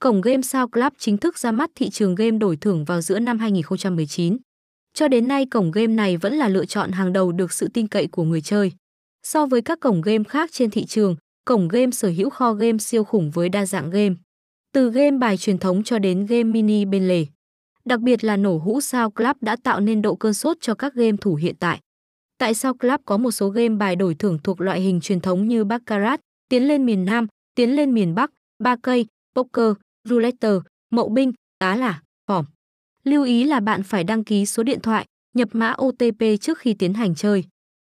cổng game Sao Club chính thức ra mắt thị trường game đổi thưởng vào giữa năm 2019. Cho đến nay cổng game này vẫn là lựa chọn hàng đầu được sự tin cậy của người chơi. So với các cổng game khác trên thị trường, cổng game sở hữu kho game siêu khủng với đa dạng game. Từ game bài truyền thống cho đến game mini bên lề. Đặc biệt là nổ hũ Sao Club đã tạo nên độ cơn sốt cho các game thủ hiện tại. Tại Sao Club có một số game bài đổi thưởng thuộc loại hình truyền thống như Baccarat, Tiến lên miền Nam, Tiến lên miền Bắc, Ba cây, Poker, Roulette, Mậu binh, Tá là, Phỏm. Lưu ý là bạn phải đăng ký số điện thoại, nhập mã OTP trước khi tiến hành chơi.